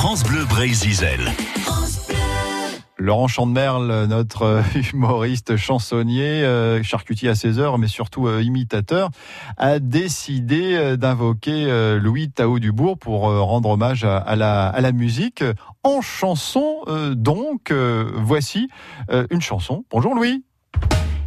France Bleu Brésil. Laurent Chandemerle, notre humoriste chansonnier, euh, charcutier à 16 heures, mais surtout euh, imitateur, a décidé euh, d'invoquer Louis Tao Dubourg pour rendre hommage à, la, à la musique en chanson. donc, voici une chanson. Bonjour Louis.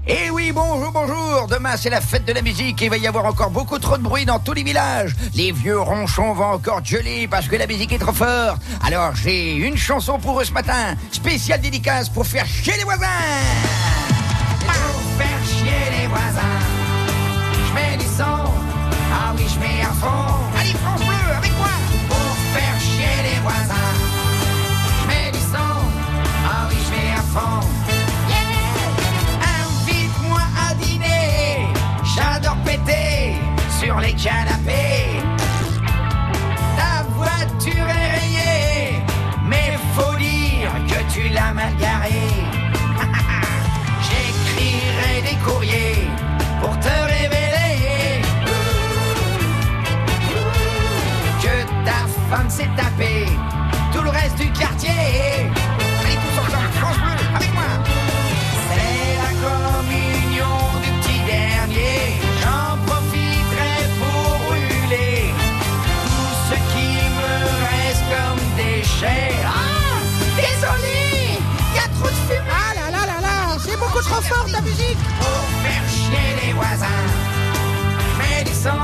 Eh oui, bonjour, bonjour. Demain, c'est la fête de la musique et il va y avoir encore beaucoup trop de bruit dans tous les villages. Les vieux ronchons vont encore gueuler parce que la musique est trop forte. Alors, j'ai une chanson pour eux ce matin. Spéciale dédicace pour faire chier les voisins. Pour faire chier les voisins. Sur fort ta musique. Pour faire chier les voisins, je mets du son.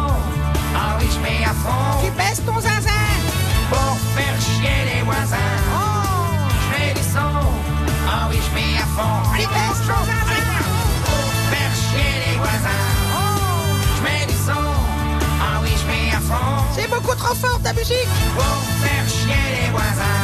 Ah oui, je mets à fond. Tu baisses ton zinzin. Pour faire chier les voisins, Oh, je mets du son. Ah oui, je mets à fond. Allez, baisse ton zinzin. Pour faire chier les voisins, Oh, je mets du son. Ah oui, je mets à fond. c'est beaucoup trop fort ta musique. Pour faire chier les voisins,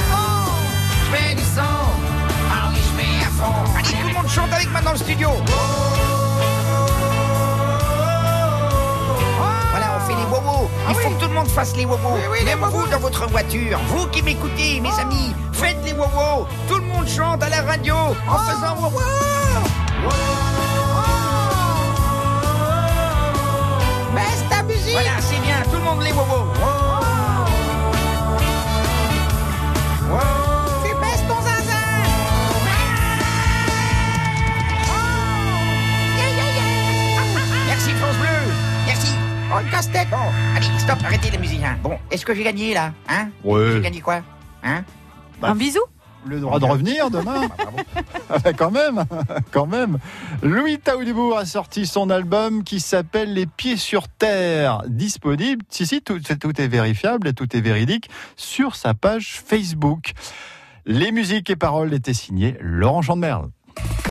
fasse les wowos. Oui, oui, les Même vous dans votre voiture, vous qui m'écoutez, mes amis, faites les wowos. Tout le monde chante à la radio en faisant wow. baisse Oh, le casse-tête. Bon, allez, stop, arrêtez les musiciens. Bon, est-ce que j'ai gagné là Hein Ouais. J'ai gagné quoi Hein Un bisou Le droit de revenir demain Ah bah, Quand même, quand même. Louis Taoulibourg a sorti son album qui s'appelle Les Pieds sur Terre, disponible, si, si, tout, tout est vérifiable et tout est véridique, sur sa page Facebook. Les musiques et paroles étaient signées Laurent Chandemerle.